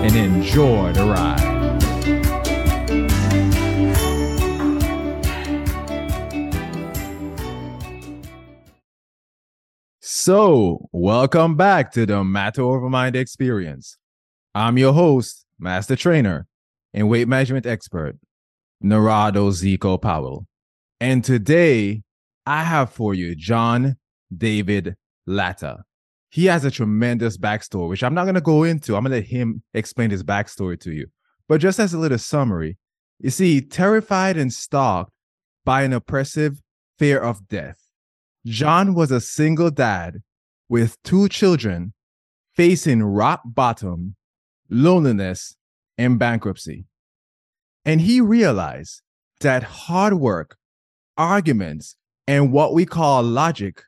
and enjoy the ride. So, welcome back to the Matter Over Mind experience. I'm your host, Master Trainer, and weight management expert, Narado Zeco Powell. And today, I have for you John David Latta. He has a tremendous backstory, which I'm not going to go into. I'm going to let him explain his backstory to you. But just as a little summary, you see, terrified and stalked by an oppressive fear of death, John was a single dad with two children facing rock bottom, loneliness, and bankruptcy. And he realized that hard work, arguments, and what we call logic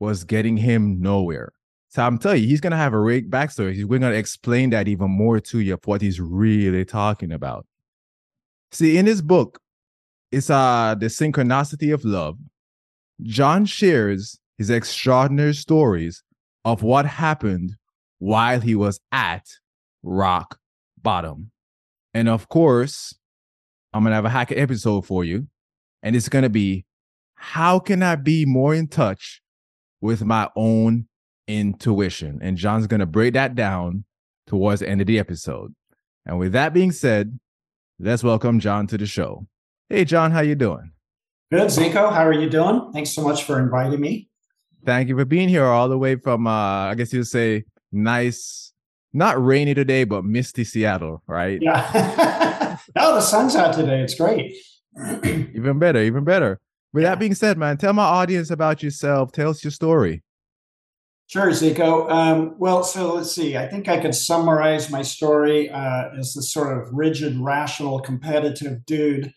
was getting him nowhere. So I'm telling you, he's gonna have a great backstory. We're gonna explain that even more to you of what he's really talking about. See, in his book, it's uh the synchronicity of love. John shares his extraordinary stories of what happened while he was at rock bottom. And of course, I'm gonna have a hacker episode for you, and it's gonna be how can I be more in touch with my own intuition? And John's gonna break that down towards the end of the episode. And with that being said, let's welcome John to the show. Hey, John, how you doing? Good, Zeco. How are you doing? Thanks so much for inviting me. Thank you for being here all the way from, uh, I guess you'd say, nice, not rainy today, but misty Seattle, right? Yeah. oh, the sun's out today. It's great. even better, even better. With yeah. that being said, man, tell my audience about yourself. Tell us your story. Sure, Zeco. Um, well, so let's see. I think I could summarize my story uh, as this sort of rigid, rational, competitive dude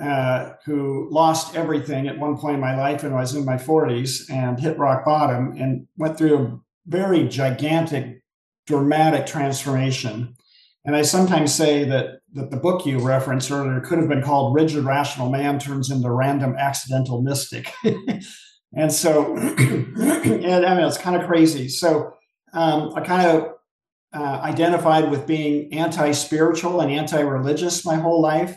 uh, who lost everything at one point in my life when I was in my 40s and hit rock bottom and went through a very gigantic, dramatic transformation. And I sometimes say that, that the book you referenced earlier could have been called Rigid Rational Man Turns into Random Accidental Mystic. and so, and I mean, it's kind of crazy. So um, I kind of uh, identified with being anti spiritual and anti religious my whole life.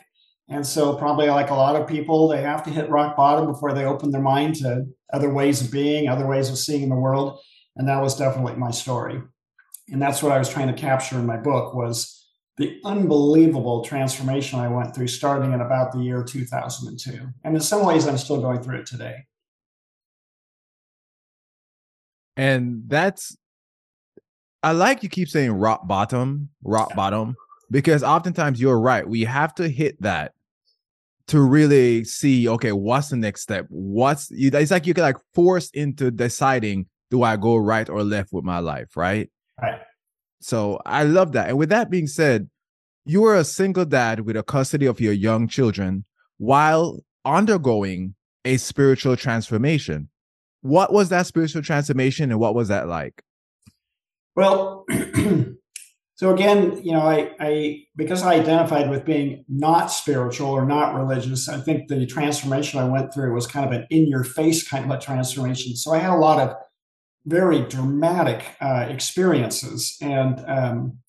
And so, probably like a lot of people, they have to hit rock bottom before they open their mind to other ways of being, other ways of seeing the world. And that was definitely my story. And that's what I was trying to capture in my book was the unbelievable transformation I went through starting in about the year 2002. And in some ways, I'm still going through it today. And that's, I like you keep saying rock bottom, rock bottom, because oftentimes you're right. We have to hit that to really see okay what's the next step what's you? It's like you get like forced into deciding do i go right or left with my life right right so i love that and with that being said you are a single dad with a custody of your young children while undergoing a spiritual transformation what was that spiritual transformation and what was that like well So again, you know, I, I because I identified with being not spiritual or not religious, I think the transformation I went through was kind of an in-your-face kind of a transformation. So I had a lot of very dramatic uh, experiences, and um,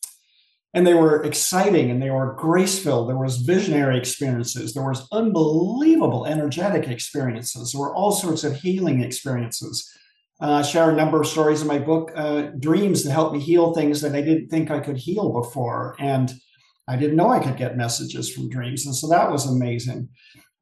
and they were exciting and they were grace filled. There was visionary experiences. There was unbelievable energetic experiences. There were all sorts of healing experiences. Uh, share a number of stories in my book, uh, dreams that helped me heal things that I didn't think I could heal before. And I didn't know I could get messages from dreams. And so that was amazing.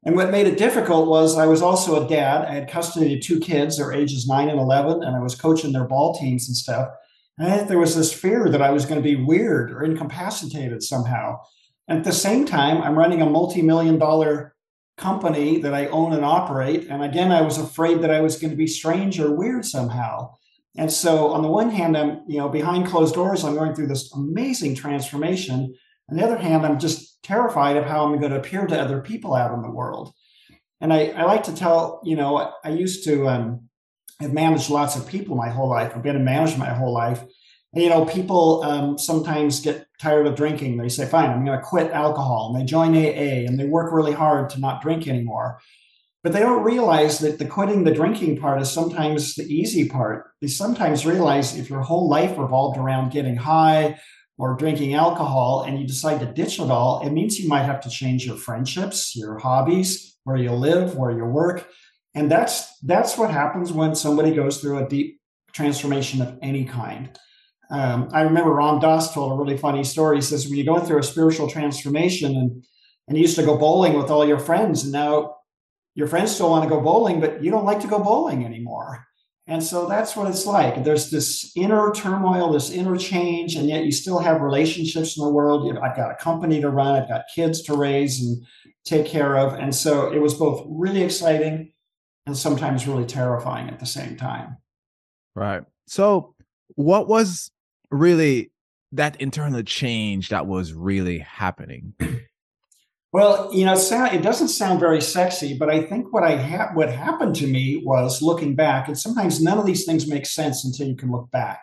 And what made it difficult was I was also a dad. I had custody of two kids, their ages nine and 11, and I was coaching their ball teams and stuff. And there was this fear that I was going to be weird or incapacitated somehow. And at the same time, I'm running a multi million dollar company that I own and operate. And again, I was afraid that I was going to be strange or weird somehow. And so on the one hand, I'm, you know, behind closed doors, I'm going through this amazing transformation. On the other hand, I'm just terrified of how I'm going to appear to other people out in the world. And I, I like to tell, you know, I used to um, have managed lots of people my whole life. I've been in management my whole life. And, you know, people um, sometimes get tired of drinking. They say, fine, I'm going to quit alcohol. And they join AA and they work really hard to not drink anymore. But they don't realize that the quitting the drinking part is sometimes the easy part. They sometimes realize if your whole life revolved around getting high or drinking alcohol and you decide to ditch it all, it means you might have to change your friendships, your hobbies, where you live, where you work. And that's that's what happens when somebody goes through a deep transformation of any kind. Um, I remember Ram Dass told a really funny story. He says, when you're going through a spiritual transformation and and you used to go bowling with all your friends, and now your friends still want to go bowling, but you don't like to go bowling anymore. And so that's what it's like. There's this inner turmoil, this inner change, and yet you still have relationships in the world. You know, I've got a company to run, I've got kids to raise and take care of. And so it was both really exciting and sometimes really terrifying at the same time. Right. So, what was really that internal change that was really happening? Well, you know, it doesn't sound very sexy, but I think what I ha- what happened to me was looking back, and sometimes none of these things make sense until you can look back.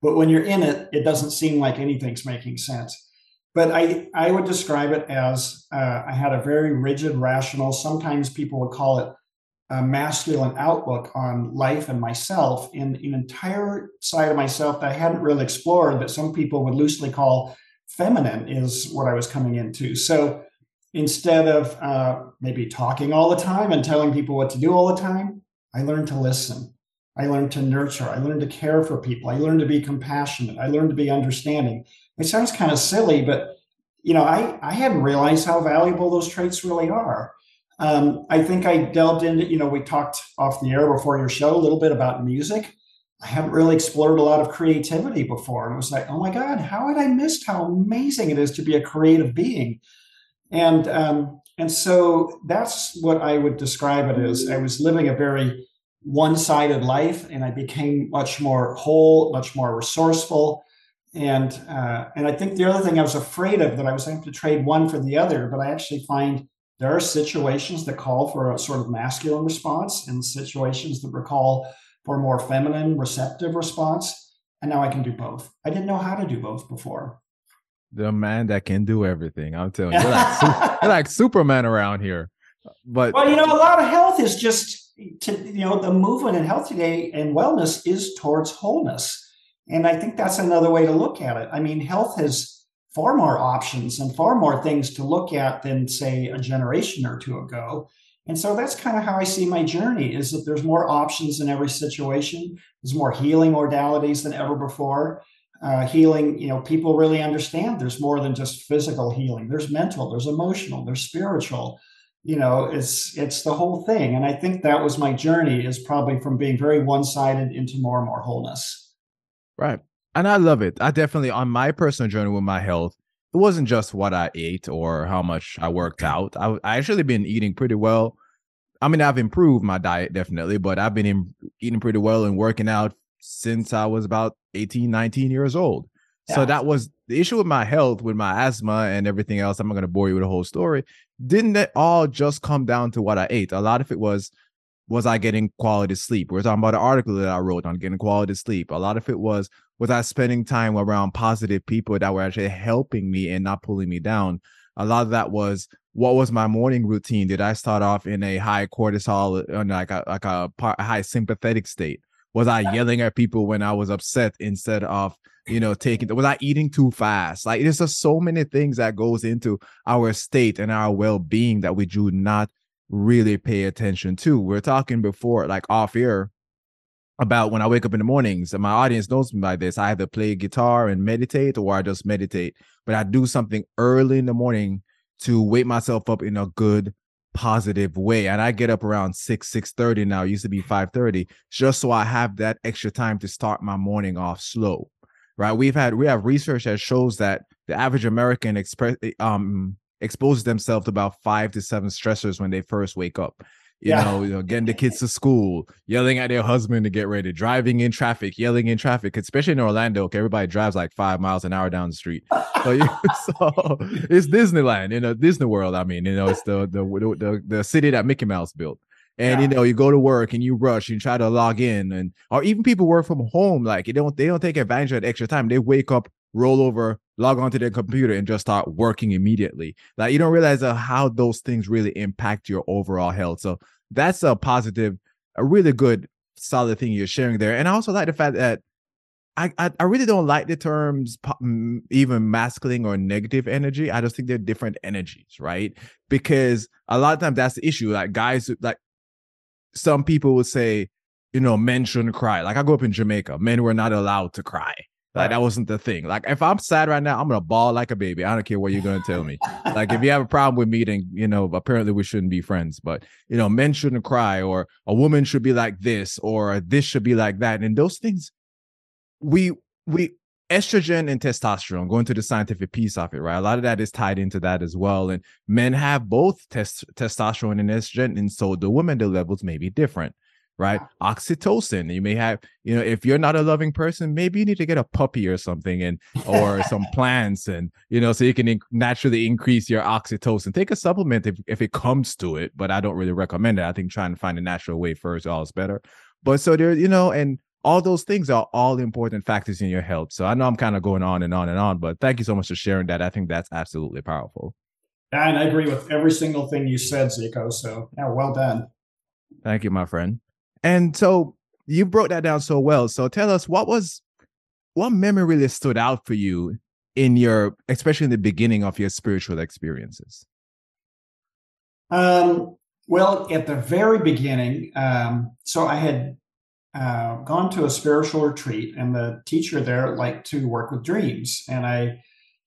But when you're in it, it doesn't seem like anything's making sense. But I I would describe it as uh, I had a very rigid, rational. Sometimes people would call it a masculine outlook on life and myself, in an entire side of myself that I hadn't really explored, that some people would loosely call feminine, is what I was coming into. So instead of uh, maybe talking all the time and telling people what to do all the time, I learned to listen. I learned to nurture. I learned to care for people. I learned to be compassionate. I learned to be understanding. It sounds kind of silly, but you know, I, I hadn't realized how valuable those traits really are. Um, I think I delved into, you know, we talked off the air before your show a little bit about music. I haven't really explored a lot of creativity before. And it was like, oh my God, how had I missed how amazing it is to be a creative being? And um, and so that's what I would describe it as. I was living a very one-sided life, and I became much more whole, much more resourceful. And uh, and I think the other thing I was afraid of that I was going to trade one for the other, but I actually find there are situations that call for a sort of masculine response and situations that recall for a more feminine, receptive response. And now I can do both. I didn't know how to do both before the man that can do everything. I'm telling you, you're like, you're like Superman around here. But well, you know, a lot of health is just to you know the movement in health today and wellness is towards wholeness, and I think that's another way to look at it. I mean, health has far more options and far more things to look at than say a generation or two ago. And so that's kind of how I see my journey is that there's more options in every situation. There's more healing modalities than ever before uh, healing, you know, people really understand there's more than just physical healing. There's mental, there's emotional, there's spiritual. You know, it's it's the whole thing. And I think that was my journey is probably from being very one-sided into more and more wholeness. Right. And I love it. I definitely on my personal journey with my health, it wasn't just what I ate or how much I worked out. I, I actually been eating pretty well. I mean, I've improved my diet definitely, but I've been in, eating pretty well and working out since I was about 18, 19 years old. Yeah. So that was the issue with my health, with my asthma and everything else. I'm not going to bore you with the whole story. Didn't it all just come down to what I ate? A lot of it was, was I getting quality sleep? We are talking about an article that I wrote on getting quality sleep. A lot of it was, was I spending time around positive people that were actually helping me and not pulling me down? A lot of that was, what was my morning routine? Did I start off in a high cortisol, uh, like a, like a, high sympathetic state? Was I yelling at people when I was upset instead of, you know, taking was I eating too fast? Like there's just so many things that goes into our state and our well-being that we do not really pay attention to. We are talking before, like off air, about when I wake up in the mornings, and my audience knows me by this. I either play guitar and meditate, or I just meditate. But I do something early in the morning to wake myself up in a good positive way and i get up around 6 six thirty now it used to be five thirty, just so i have that extra time to start my morning off slow right we've had we have research that shows that the average american express um exposes themselves to about five to seven stressors when they first wake up you, yeah. know, you know, getting the kids to school, yelling at their husband to get ready, driving in traffic, yelling in traffic, especially in Orlando. Okay, everybody drives like five miles an hour down the street. So, you, so it's Disneyland, you know, Disney World. I mean, you know, it's the the the, the city that Mickey Mouse built. And yeah. you know, you go to work and you rush, and try to log in, and or even people work from home, like they don't they don't take advantage of the extra time. They wake up, roll over, log onto their computer, and just start working immediately. Like you don't realize uh, how those things really impact your overall health. So that's a positive, a really good, solid thing you're sharing there. And I also like the fact that I, I, I really don't like the terms even masculine or negative energy. I just think they're different energies, right? Because a lot of times that's the issue. Like guys, like some people would say, you know, men shouldn't cry. Like I grew up in Jamaica, men were not allowed to cry. Like that wasn't the thing. Like if I'm sad right now, I'm gonna bawl like a baby. I don't care what you're gonna tell me. like if you have a problem with me, then you know apparently we shouldn't be friends. But you know, men shouldn't cry, or a woman should be like this, or this should be like that. And those things, we we estrogen and testosterone going to the scientific piece of it right a lot of that is tied into that as well and men have both test- testosterone and estrogen and so the women the levels may be different right oxytocin you may have you know if you're not a loving person maybe you need to get a puppy or something and or some plants and you know so you can in- naturally increase your oxytocin take a supplement if, if it comes to it but i don't really recommend it i think trying to find a natural way first all is better but so there you know and all those things are all important factors in your health. So I know I'm kind of going on and on and on, but thank you so much for sharing that. I think that's absolutely powerful. And I agree with every single thing you said, Zeco. So yeah, well done. Thank you, my friend. And so you broke that down so well. So tell us what was what memory really stood out for you in your especially in the beginning of your spiritual experiences? Um well, at the very beginning, um, so I had uh, gone to a spiritual retreat, and the teacher there liked to work with dreams. And I,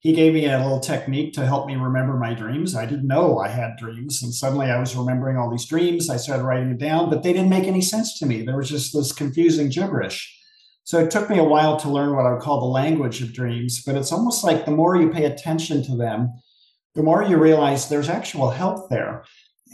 he gave me a little technique to help me remember my dreams. I didn't know I had dreams, and suddenly I was remembering all these dreams. I started writing it down, but they didn't make any sense to me. There was just this confusing gibberish. So it took me a while to learn what I would call the language of dreams. But it's almost like the more you pay attention to them, the more you realize there's actual help there.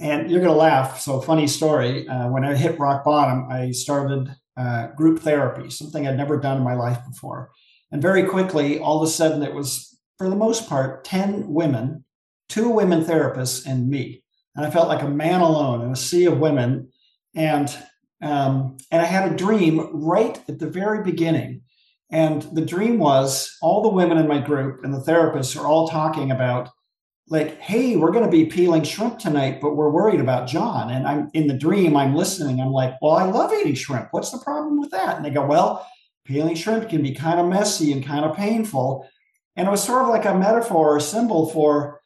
And you're going to laugh. So, funny story. Uh, when I hit rock bottom, I started uh, group therapy, something I'd never done in my life before. And very quickly, all of a sudden, it was, for the most part, 10 women, two women therapists, and me. And I felt like a man alone in a sea of women. And um, and I had a dream right at the very beginning. And the dream was all the women in my group and the therapists are all talking about like, hey, we're going to be peeling shrimp tonight, but we're worried about John. And I'm in the dream, I'm listening. I'm like, well, I love eating shrimp. What's the problem with that? And they go, well, peeling shrimp can be kind of messy and kind of painful. And it was sort of like a metaphor or symbol for,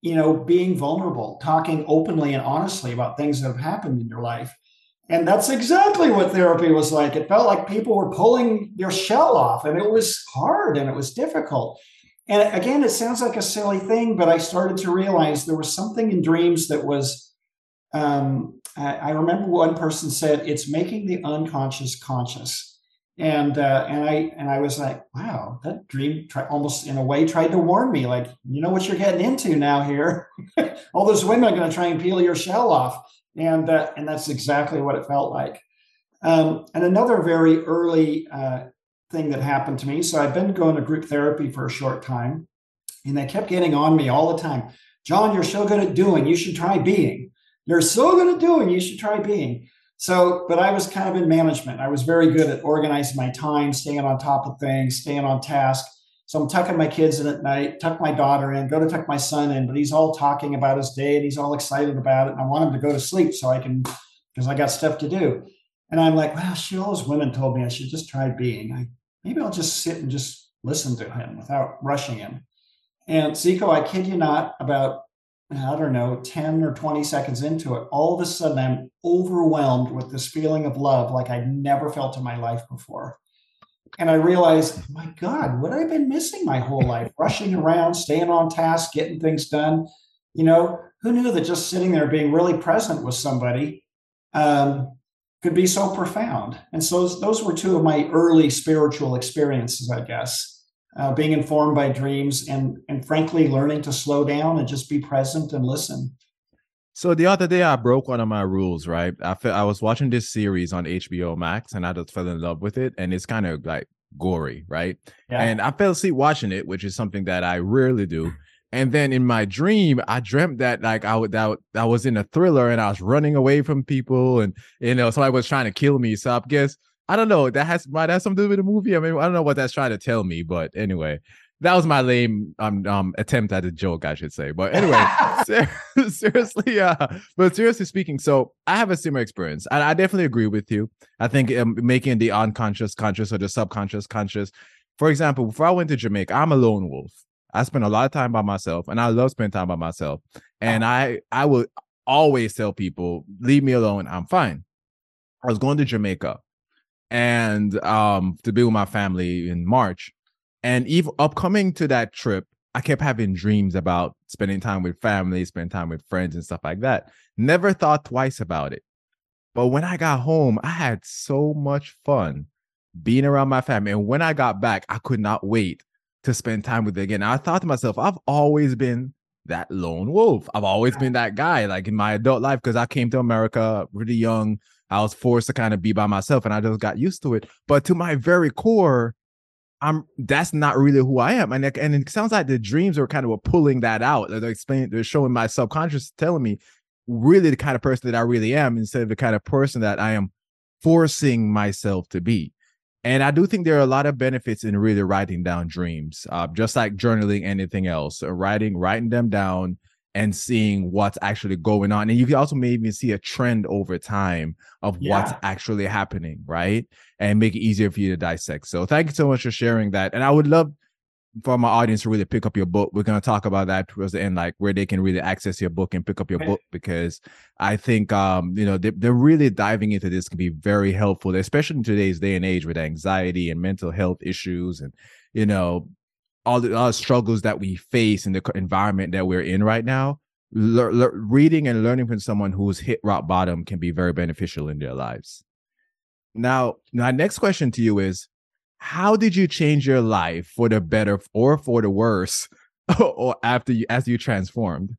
you know, being vulnerable, talking openly and honestly about things that have happened in your life. And that's exactly what therapy was like. It felt like people were pulling your shell off, and it was hard and it was difficult. And again, it sounds like a silly thing, but I started to realize there was something in dreams that was. Um, I, I, remember one person said, "It's making the unconscious conscious," and uh, and I and I was like, "Wow, that dream almost in a way tried to warn me, like, you know what you're getting into now here. All those women are going to try and peel your shell off." And uh, and that's exactly what it felt like. Um, and another very early uh, thing that happened to me. So I've been going to group therapy for a short time, and they kept getting on me all the time. John, you're so good at doing. You should try being. You're so good at doing. You should try being. So, but I was kind of in management. I was very good at organizing my time, staying on top of things, staying on task. So I'm tucking my kids in at night, tuck my daughter in, go to tuck my son in, but he's all talking about his day and he's all excited about it. And I want him to go to sleep so I can, because I got stuff to do. And I'm like, well, she, all those women told me I should just try being. I maybe I'll just sit and just listen to him without rushing him. And Zeco, I kid you not, about, I don't know, 10 or 20 seconds into it, all of a sudden I'm overwhelmed with this feeling of love like I'd never felt in my life before. And I realized, my God, what I've been missing my whole life, rushing around, staying on task, getting things done. You know, who knew that just sitting there being really present with somebody um, could be so profound. And so those were two of my early spiritual experiences, I guess, uh, being informed by dreams and, and frankly, learning to slow down and just be present and listen. So the other day I broke one of my rules, right? I felt I was watching this series on HBO Max and I just fell in love with it. And it's kind of like gory, right? Yeah. And I fell asleep watching it, which is something that I rarely do. And then in my dream, I dreamt that like I would that I was in a thriller and I was running away from people and you know somebody was trying to kill me. So I guess I don't know. That has might have something to do with the movie. I mean, I don't know what that's trying to tell me, but anyway, that was my lame um, um attempt at a joke, I should say. But anyway, ser- seriously, uh, but seriously speaking, so I have a similar experience, and I definitely agree with you. I think um, making the unconscious conscious or the subconscious conscious. For example, before I went to Jamaica, I'm a lone wolf. I spend a lot of time by myself, and I love spending time by myself. And I I would always tell people, leave me alone. I'm fine. I was going to Jamaica and um to be with my family in March and even upcoming to that trip, I kept having dreams about spending time with family, spending time with friends and stuff like that. Never thought twice about it. But when I got home, I had so much fun being around my family. And when I got back, I could not wait to spend time with them again. I thought to myself, I've always been that lone wolf. I've always been that guy, like in my adult life, because I came to America really young. I was forced to kind of be by myself and I just got used to it. But to my very core, I'm that's not really who I am. And, and it sounds like the dreams are kind of pulling that out. They're explaining, they're showing my subconscious telling me really the kind of person that I really am instead of the kind of person that I am forcing myself to be. And I do think there are a lot of benefits in really writing down dreams, uh, just like journaling anything else. Uh, writing, writing them down, and seeing what's actually going on. And you can also maybe see a trend over time of yeah. what's actually happening, right? And make it easier for you to dissect. So thank you so much for sharing that. And I would love for my audience to really pick up your book. We're going to talk about that towards the end, like where they can really access your book and pick up your book because I think, um, you know, they, they're really diving into this can be very helpful, especially in today's day and age with anxiety and mental health issues and, you know, all the, all struggles that we face in the environment that we're in right now, le- le- reading and learning from someone who's hit rock bottom can be very beneficial in their lives. Now, my next question to you is how did you change your life for the better or for the worse or after you as you transformed?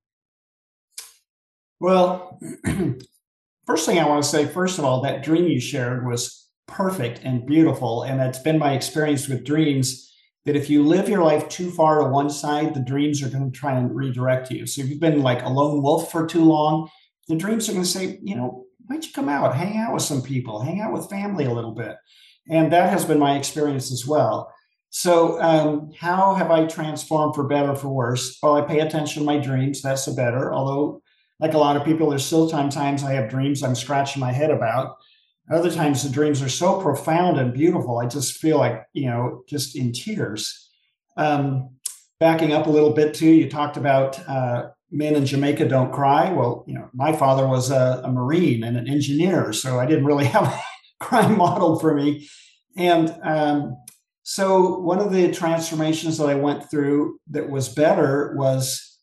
Well, first thing I want to say, first of all, that dream you shared was perfect and beautiful. And that's been my experience with dreams that if you live your life too far to one side, the dreams are going to try and redirect you. So if you've been like a lone wolf for too long, the dreams are going to say, you know, why don't you come out, hang out with some people, hang out with family a little bit. And that has been my experience as well. So, um, how have I transformed for better or for worse? Well, I pay attention to my dreams. That's the better. Although, like a lot of people, there's still time, times I have dreams I'm scratching my head about. Other times the dreams are so profound and beautiful, I just feel like, you know, just in tears. Um, backing up a little bit too, you talked about uh, men in Jamaica don't cry. Well, you know, my father was a, a Marine and an engineer, so I didn't really have a crime model for me. And um, so one of the transformations that I went through that was better was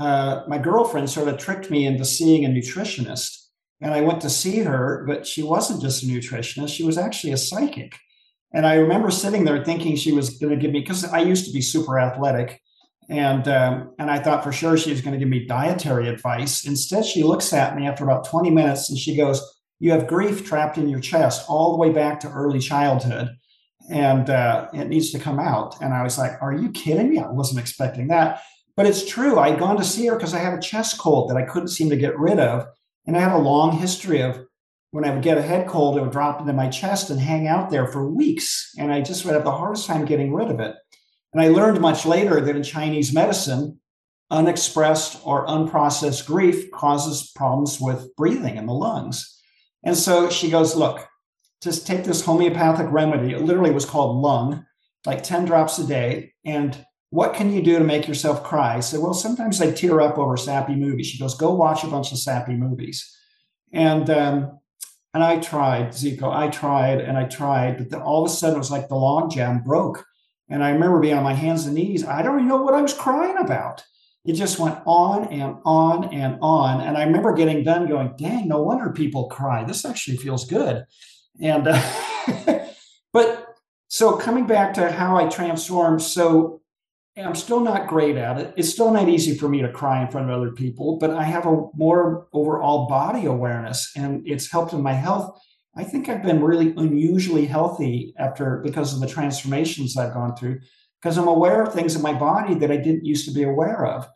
uh, my girlfriend sort of tricked me into seeing a nutritionist. And I went to see her, but she wasn't just a nutritionist, she was actually a psychic. And I remember sitting there thinking she was going to give me, because I used to be super athletic. And, um, and I thought for sure she was going to give me dietary advice. Instead, she looks at me after about 20 minutes and she goes, You have grief trapped in your chest all the way back to early childhood. And uh, it needs to come out. And I was like, Are you kidding me? I wasn't expecting that. But it's true. I'd gone to see her because I had a chest cold that I couldn't seem to get rid of. And I had a long history of when I would get a head cold, it would drop into my chest and hang out there for weeks. And I just would have the hardest time getting rid of it. And I learned much later that in Chinese medicine, unexpressed or unprocessed grief causes problems with breathing in the lungs. And so she goes, Look, just take this homeopathic remedy. It literally was called lung, like 10 drops a day. And what can you do to make yourself cry? I said, well, sometimes I tear up over sappy movies. She goes, go watch a bunch of sappy movies. And um, and I tried, Zico, I tried and I tried, but then all of a sudden it was like the log jam broke. And I remember being on my hands and knees. I don't even know what I was crying about. It just went on and on and on. And I remember getting done going, dang, no wonder people cry. This actually feels good. And, uh, but so coming back to how I transformed. So I'm still not great at it. It's still not easy for me to cry in front of other people, but I have a more overall body awareness and it's helped in my health. I think I've been really unusually healthy after because of the transformations I've gone through, because I'm aware of things in my body that I didn't used to be aware of.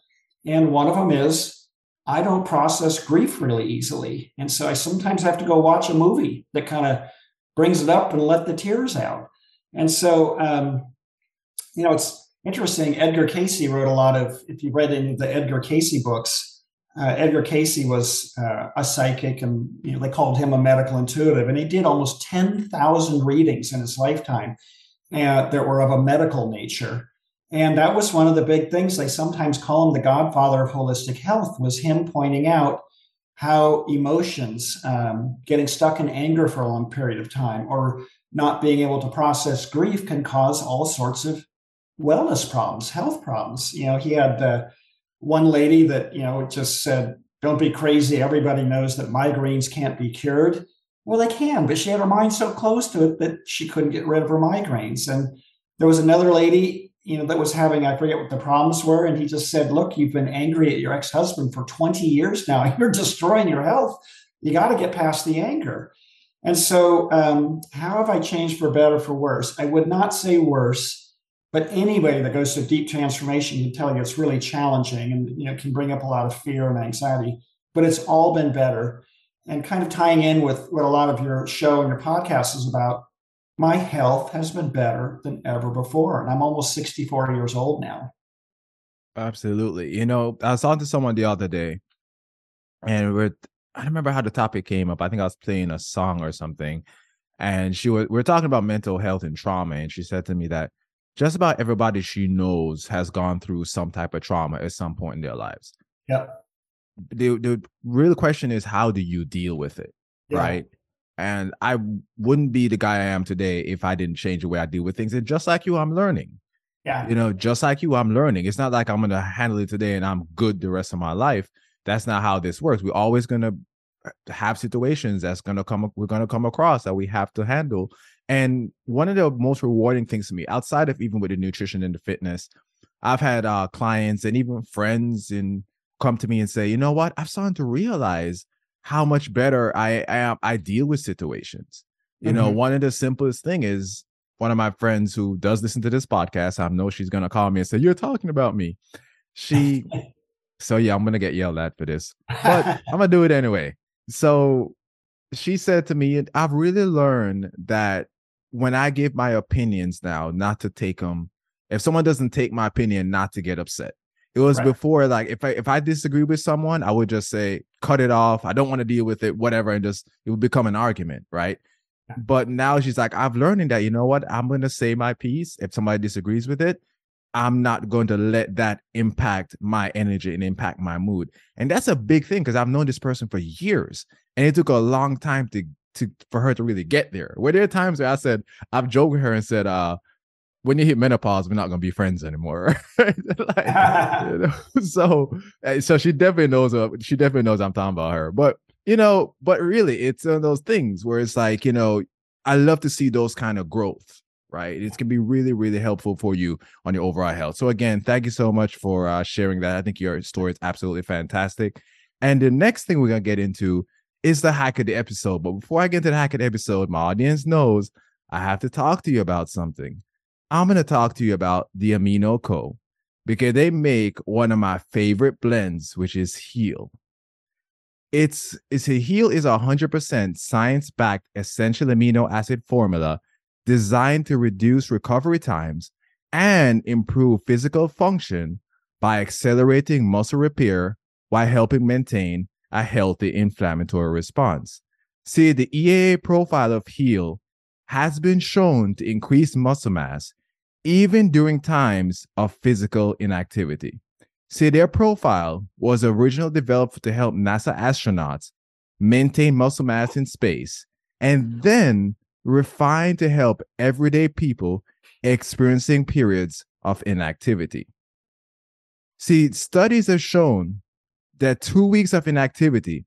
And one of them is I don't process grief really easily. And so I sometimes have to go watch a movie that kind of brings it up and let the tears out. And so, um, you know, it's interesting. Edgar Cayce wrote a lot of, if you read any of the Edgar Cayce books, uh, Edgar Cayce was uh, a psychic, and you know they called him a medical intuitive, and he did almost ten thousand readings in his lifetime uh, that were of a medical nature. And that was one of the big things. They sometimes call him the godfather of holistic health. Was him pointing out how emotions, um, getting stuck in anger for a long period of time, or not being able to process grief, can cause all sorts of wellness problems, health problems. You know, he had uh, one lady that, you know, just said, don't be crazy. Everybody knows that migraines can't be cured. Well, they can, but she had her mind so close to it that she couldn't get rid of her migraines. And there was another lady, you know, that was having, I forget what the problems were. And he just said, look, you've been angry at your ex husband for 20 years now. You're destroying your health. You got to get past the anger. And so, um, how have I changed for better, or for worse? I would not say worse but anybody that goes through deep transformation can tell you it's really challenging and you know can bring up a lot of fear and anxiety. But it's all been better. And kind of tying in with what a lot of your show and your podcast is about, my health has been better than ever before. And I'm almost 64 years old now. Absolutely. You know, I was talking to someone the other day, and we're I don't remember how the topic came up. I think I was playing a song or something. And she was we are talking about mental health and trauma. And she said to me that just about everybody she knows has gone through some type of trauma at some point in their lives. Yeah. The the real question is how do you deal with it? Yeah. Right. And I wouldn't be the guy I am today if I didn't change the way I deal with things. And just like you, I'm learning. Yeah. You know, just like you, I'm learning. It's not like I'm gonna handle it today and I'm good the rest of my life. That's not how this works. We're always gonna have situations that's gonna come we're gonna come across that we have to handle and one of the most rewarding things to me, outside of even with the nutrition and the fitness, I've had uh, clients and even friends and come to me and say, you know what, I've started to realize how much better I am. I deal with situations. You mm-hmm. know, one of the simplest thing is one of my friends who does listen to this podcast. I know she's gonna call me and say, "You're talking about me." She, so yeah, I'm gonna get yelled at for this, but I'm gonna do it anyway. So she said to me, "I've really learned that when I give my opinions now, not to take them. If someone doesn't take my opinion, not to get upset. It was right. before, like if I if I disagree with someone, I would just say cut it off. I don't want to deal with it, whatever, and just it would become an argument, right? Yeah. But now she's like, I've learning that you know what, I'm gonna say my piece. If somebody disagrees with it, I'm not going to let that impact my energy and impact my mood. And that's a big thing because I've known this person for years, and it took a long time to to for her to really get there. Where there are times where I said I've joked with her and said, uh, when you hit menopause, we're not gonna be friends anymore. like, you know? So, eh, so she definitely knows. Uh, she definitely knows I'm talking about her. But you know, but really, it's one of those things where it's like, you know, I love to see those kind of growth. Right, it's gonna be really, really helpful for you on your overall health. So again, thank you so much for uh, sharing that. I think your story is absolutely fantastic. And the next thing we're gonna get into is the hack of the episode. But before I get to the hack of the episode, my audience knows I have to talk to you about something. I'm going to talk to you about the Amino Co. because they make one of my favorite blends, which is Heal. It's, it's a Heal is a 100% science-backed essential amino acid formula designed to reduce recovery times and improve physical function by accelerating muscle repair while helping maintain a healthy inflammatory response. See, the EAA profile of HEAL has been shown to increase muscle mass even during times of physical inactivity. See, their profile was originally developed to help NASA astronauts maintain muscle mass in space and mm-hmm. then refined to help everyday people experiencing periods of inactivity. See, studies have shown that two weeks of inactivity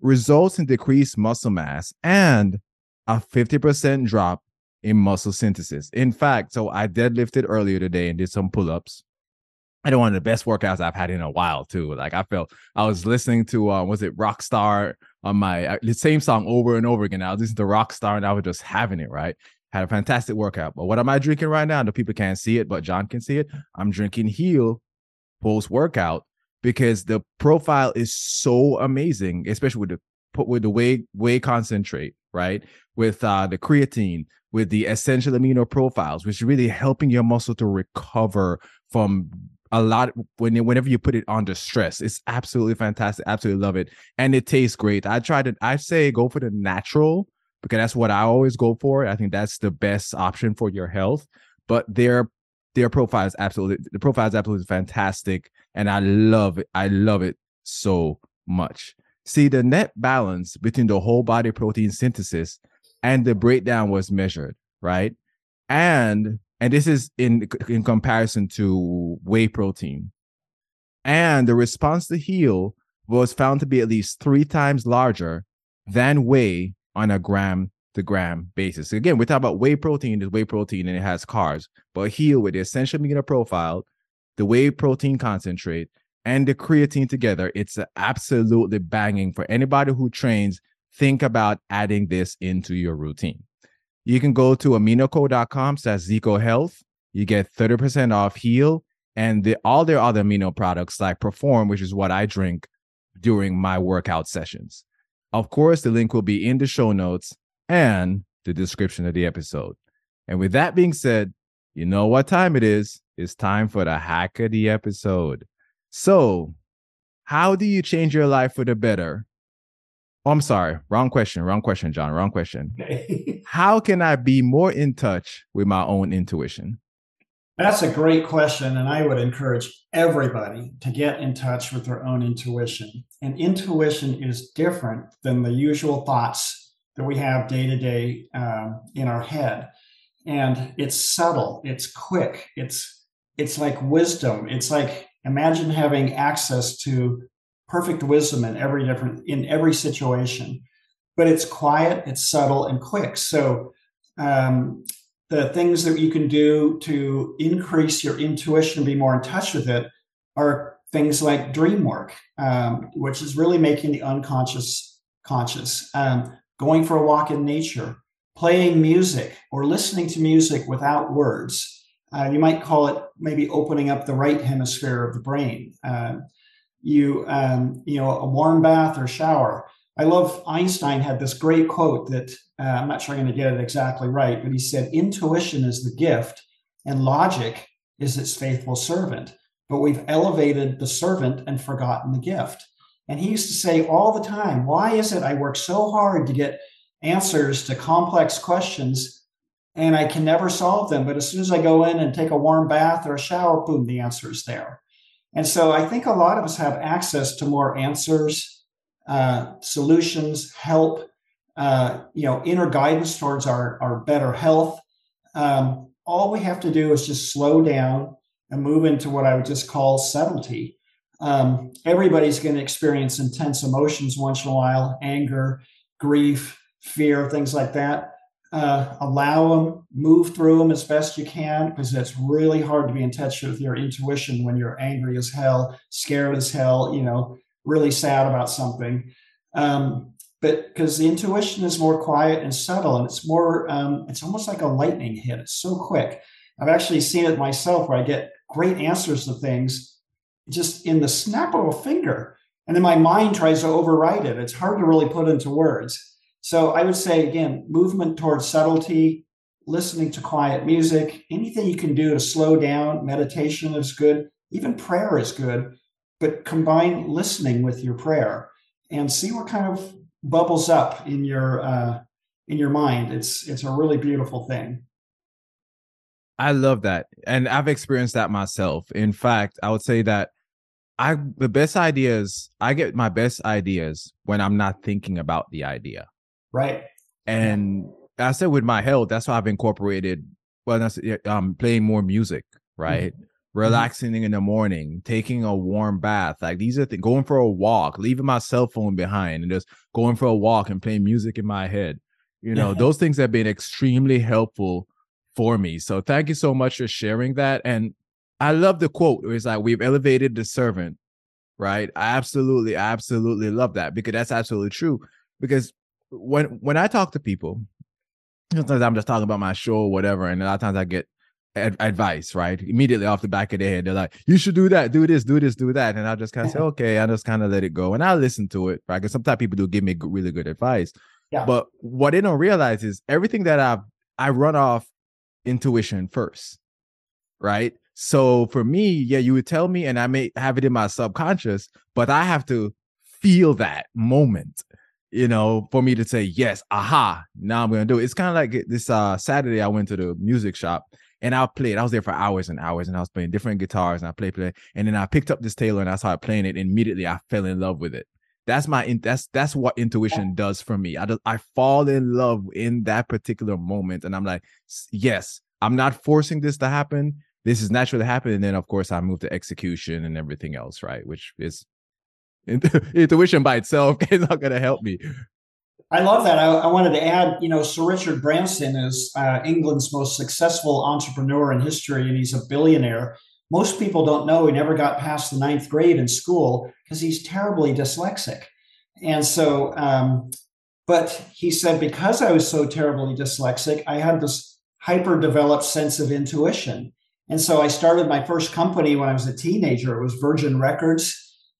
results in decreased muscle mass and a 50% drop in muscle synthesis. In fact, so I deadlifted earlier today and did some pull ups. I had one of the best workouts I've had in a while too. Like I felt I was listening to uh, was it Rockstar on my uh, the same song over and over again. I was listening to Rockstar and I was just having it right. Had a fantastic workout. But what am I drinking right now? The people can't see it, but John can see it. I'm drinking Heal post workout because the profile is so amazing, especially with the put with the whey whey concentrate, right? With uh, the creatine, with the essential amino profiles, which is really helping your muscle to recover from a lot when whenever you put it under stress. It's absolutely fantastic. Absolutely love it, and it tastes great. I tried it. I say go for the natural because that's what I always go for. I think that's the best option for your health. But their their profile is absolutely the profile is absolutely fantastic, and I love it. I love it so much. See, the net balance between the whole body protein synthesis and the breakdown was measured, right? And and this is in in comparison to whey protein. And the response to heal was found to be at least three times larger than whey on a gram to gram basis. Again, we talk about whey protein is whey protein and it has carbs, but heal with the essential amino profile, the whey protein concentrate, and the creatine together, it's absolutely banging for anybody who trains. Think about adding this into your routine. You can go to aminoco.com slash Zeco Health. You get 30% off Heal and the, all their other amino products like Perform, which is what I drink during my workout sessions. Of course, the link will be in the show notes and the description of the episode. And with that being said, you know what time it is. It's time for the hack of the episode. So, how do you change your life for the better Oh, I'm sorry. Wrong question. Wrong question, John. Wrong question. How can I be more in touch with my own intuition? That's a great question. And I would encourage everybody to get in touch with their own intuition. And intuition is different than the usual thoughts that we have day to day um, in our head. And it's subtle, it's quick, it's it's like wisdom. It's like imagine having access to perfect wisdom in every different in every situation but it's quiet it's subtle and quick so um, the things that you can do to increase your intuition be more in touch with it are things like dream work um, which is really making the unconscious conscious um, going for a walk in nature playing music or listening to music without words uh, you might call it maybe opening up the right hemisphere of the brain uh, you um, you know a warm bath or shower. I love Einstein had this great quote that uh, I'm not sure I'm going to get it exactly right, but he said, "Intuition is the gift, and logic is its faithful servant." But we've elevated the servant and forgotten the gift. And he used to say all the time, "Why is it I work so hard to get answers to complex questions?" And I can never solve them. But as soon as I go in and take a warm bath or a shower, boom, the answer is there. And so I think a lot of us have access to more answers, uh, solutions, help, uh, you know, inner guidance towards our, our better health. Um, all we have to do is just slow down and move into what I would just call subtlety. Um, everybody's going to experience intense emotions once in a while anger, grief, fear, things like that uh, allow them, move through them as best you can, because it's really hard to be in touch with your intuition when you're angry as hell, scared as hell, you know, really sad about something. Um, but because the intuition is more quiet and subtle, and it's more, um, it's almost like a lightning hit. It's so quick. I've actually seen it myself where I get great answers to things just in the snap of a finger. And then my mind tries to override it. It's hard to really put into words. So I would say, again, movement towards subtlety, listening to quiet music, anything you can do to slow down. Meditation is good. Even prayer is good, but combine listening with your prayer and see what kind of bubbles up in your uh, in your mind. It's it's a really beautiful thing. I love that, and I've experienced that myself. In fact, I would say that I the best ideas I get my best ideas when I'm not thinking about the idea. Right. And I said with my health, that's why I've incorporated well, that's um playing more music, right? Mm-hmm. Relaxing in the morning, taking a warm bath. Like these are things, going for a walk, leaving my cell phone behind and just going for a walk and playing music in my head. You know, those things have been extremely helpful for me. So thank you so much for sharing that. And I love the quote where it's like we've elevated the servant, right? I absolutely, absolutely love that because that's absolutely true. Because when when I talk to people, sometimes I'm just talking about my show or whatever, and a lot of times I get ad- advice, right? Immediately off the back of their head, they're like, "You should do that, do this, do this, do that," and I'll just kind of say, "Okay," I just kind of let it go, and I listen to it, right? Because sometimes people do give me really good advice, yeah. but what they don't realize is everything that I've, I run off intuition first, right? So for me, yeah, you would tell me, and I may have it in my subconscious, but I have to feel that moment you know, for me to say yes, aha, now I'm gonna do it. It's kind of like this uh Saturday I went to the music shop and I played. I was there for hours and hours, and I was playing different guitars, and I played, play, and then I picked up this Taylor and I started playing it. And immediately, I fell in love with it. That's my that's that's what intuition does for me. I just, I fall in love in that particular moment, and I'm like, yes, I'm not forcing this to happen. This is naturally happening. And then, of course, I move to execution and everything else, right? Which is intuition by itself is not going to help me. I love that. I, I, wanted to add, you know, Sir Richard Branson is uh, England's most successful entrepreneur in history, and he's a billionaire. Most people don't know he never got past the ninth grade in school because he's terribly dyslexic. And so, um, but he said, because I was so terribly dyslexic, I had this hyper developed sense of intuition. And so I started my first company when I was a teenager. It was Virgin Records,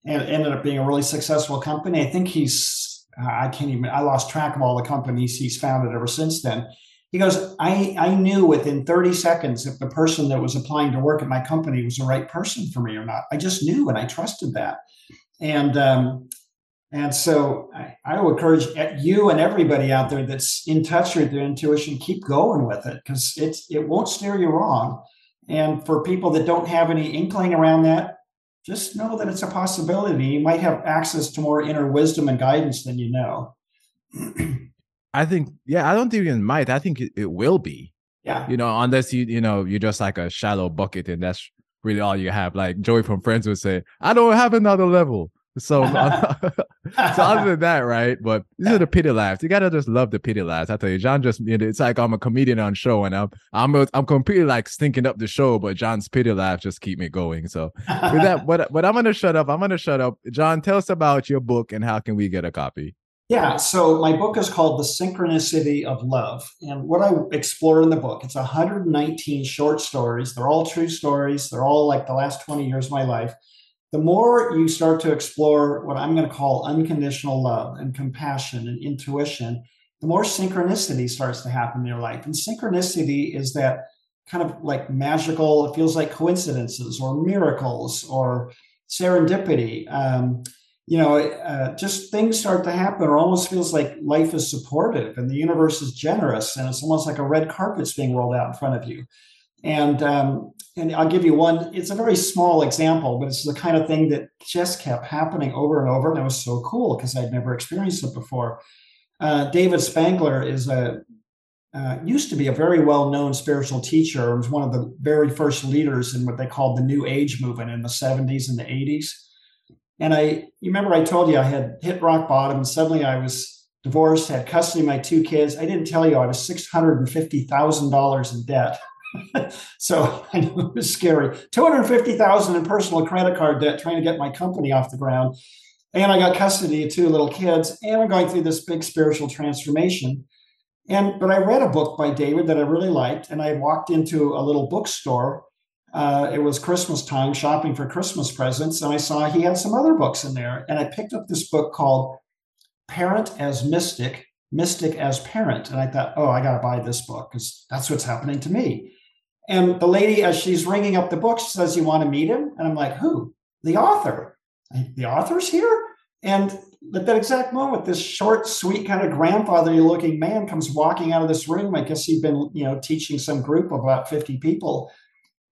and it ended up being a really successful company. I think he's I can't even, I lost track of all the companies he's founded ever since then. He goes, I, I knew within 30 seconds if the person that was applying to work at my company was the right person for me or not. I just knew and I trusted that. And, um, and so I, I would encourage you and everybody out there that's in touch with their intuition, keep going with it because it's, it won't steer you wrong. And for people that don't have any inkling around that, just know that it's a possibility. You might have access to more inner wisdom and guidance than you know. I think, yeah, I don't think it might. I think it, it will be. Yeah. You know, unless you, you know, you're just like a shallow bucket and that's really all you have. Like Joey from Friends would say, I don't have another level. So, so other than that, right? But these are the pity laughs. You gotta just love the pity laughs. I tell you, John just it's like I'm a comedian on show, and I'm I'm I'm completely like stinking up the show, but John's pity laughs just keep me going. So with that, but but I'm gonna shut up. I'm gonna shut up. John, tell us about your book and how can we get a copy? Yeah, so my book is called The Synchronicity of Love. And what I explore in the book, it's 119 short stories. They're all true stories. They're all like the last 20 years of my life the more you start to explore what I'm going to call unconditional love and compassion and intuition, the more synchronicity starts to happen in your life. And synchronicity is that kind of like magical, it feels like coincidences or miracles or serendipity. Um, you know, uh, just things start to happen, or almost feels like life is supportive and the universe is generous, and it's almost like a red carpet's being rolled out in front of you. And um, and I'll give you one. It's a very small example, but it's the kind of thing that just kept happening over and over, and it was so cool because I'd never experienced it before. Uh, David Spangler is a uh, used to be a very well-known spiritual teacher. Was one of the very first leaders in what they called the New Age movement in the 70s and the 80s. And I, you remember, I told you I had hit rock bottom, and suddenly I was divorced, had custody of my two kids. I didn't tell you I was six hundred and fifty thousand dollars in debt. so I know it was scary. 250,000 in personal credit card debt trying to get my company off the ground. And I got custody of two little kids, and I'm going through this big spiritual transformation. And but I read a book by David that I really liked, and I walked into a little bookstore. Uh, it was Christmas time, shopping for Christmas presents, and I saw he had some other books in there. And I picked up this book called Parent as Mystic, Mystic as Parent. And I thought, oh, I got to buy this book because that's what's happening to me. And the lady, as she's ringing up the book, says, You want to meet him? And I'm like, Who? The author. The author's here? And at that exact moment, this short, sweet, kind of grandfatherly looking man comes walking out of this room. I guess he'd been, you know, teaching some group of about 50 people.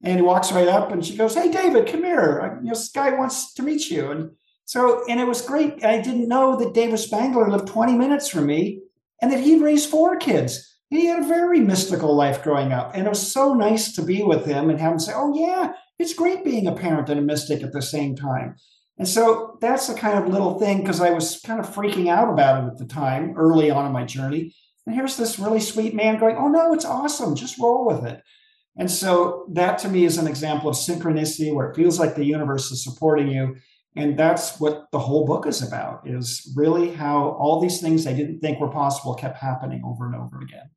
And he walks right up and she goes, Hey, David, come here. This guy wants to meet you. And so, and it was great. I didn't know that David Spangler lived 20 minutes from me and that he'd raised four kids he had a very mystical life growing up. And it was so nice to be with him and have him say, Oh, yeah, it's great being a parent and a mystic at the same time. And so that's the kind of little thing because I was kind of freaking out about it at the time, early on in my journey. And here's this really sweet man going, Oh, no, it's awesome. Just roll with it. And so that to me is an example of synchronicity where it feels like the universe is supporting you. And that's what the whole book is about is really how all these things I didn't think were possible kept happening over and over again.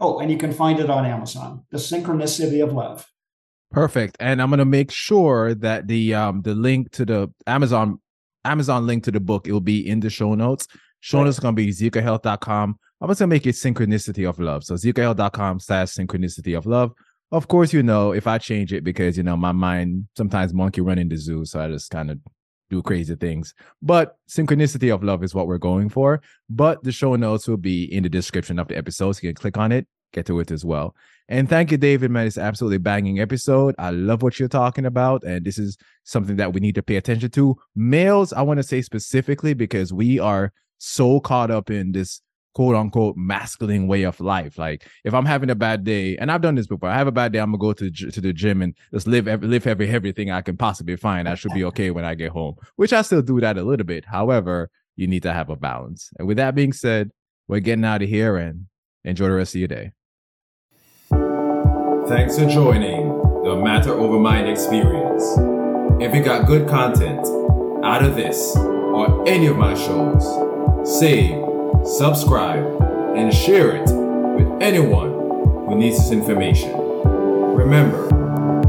Oh, and you can find it on Amazon. The Synchronicity of Love. Perfect. And I'm gonna make sure that the um the link to the Amazon Amazon link to the book it will be in the show notes. Show notes gonna be zecohealth.com. I'm just gonna make it synchronicity of love. So zecohealth.com slash synchronicity of love. Of course, you know, if I change it because you know my mind sometimes monkey run in the zoo, so I just kind of do crazy things. But synchronicity of love is what we're going for. But the show notes will be in the description of the episode. So you can click on it, get to it as well. And thank you, David, man. It's absolutely banging episode. I love what you're talking about. And this is something that we need to pay attention to. Males, I want to say specifically because we are so caught up in this quote unquote masculine way of life. Like if I'm having a bad day, and I've done this before, I have a bad day, I'm gonna go to to the gym and just live every, live every everything I can possibly find. I should be okay when I get home, which I still do that a little bit. However, you need to have a balance. And with that being said, we're getting out of here and enjoy the rest of your day. Thanks for joining the Matter Over Mind experience. If you got good content out of this or any of my shows, save subscribe, and share it with anyone who needs this information. Remember,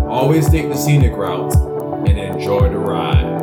always take the scenic route and enjoy the ride.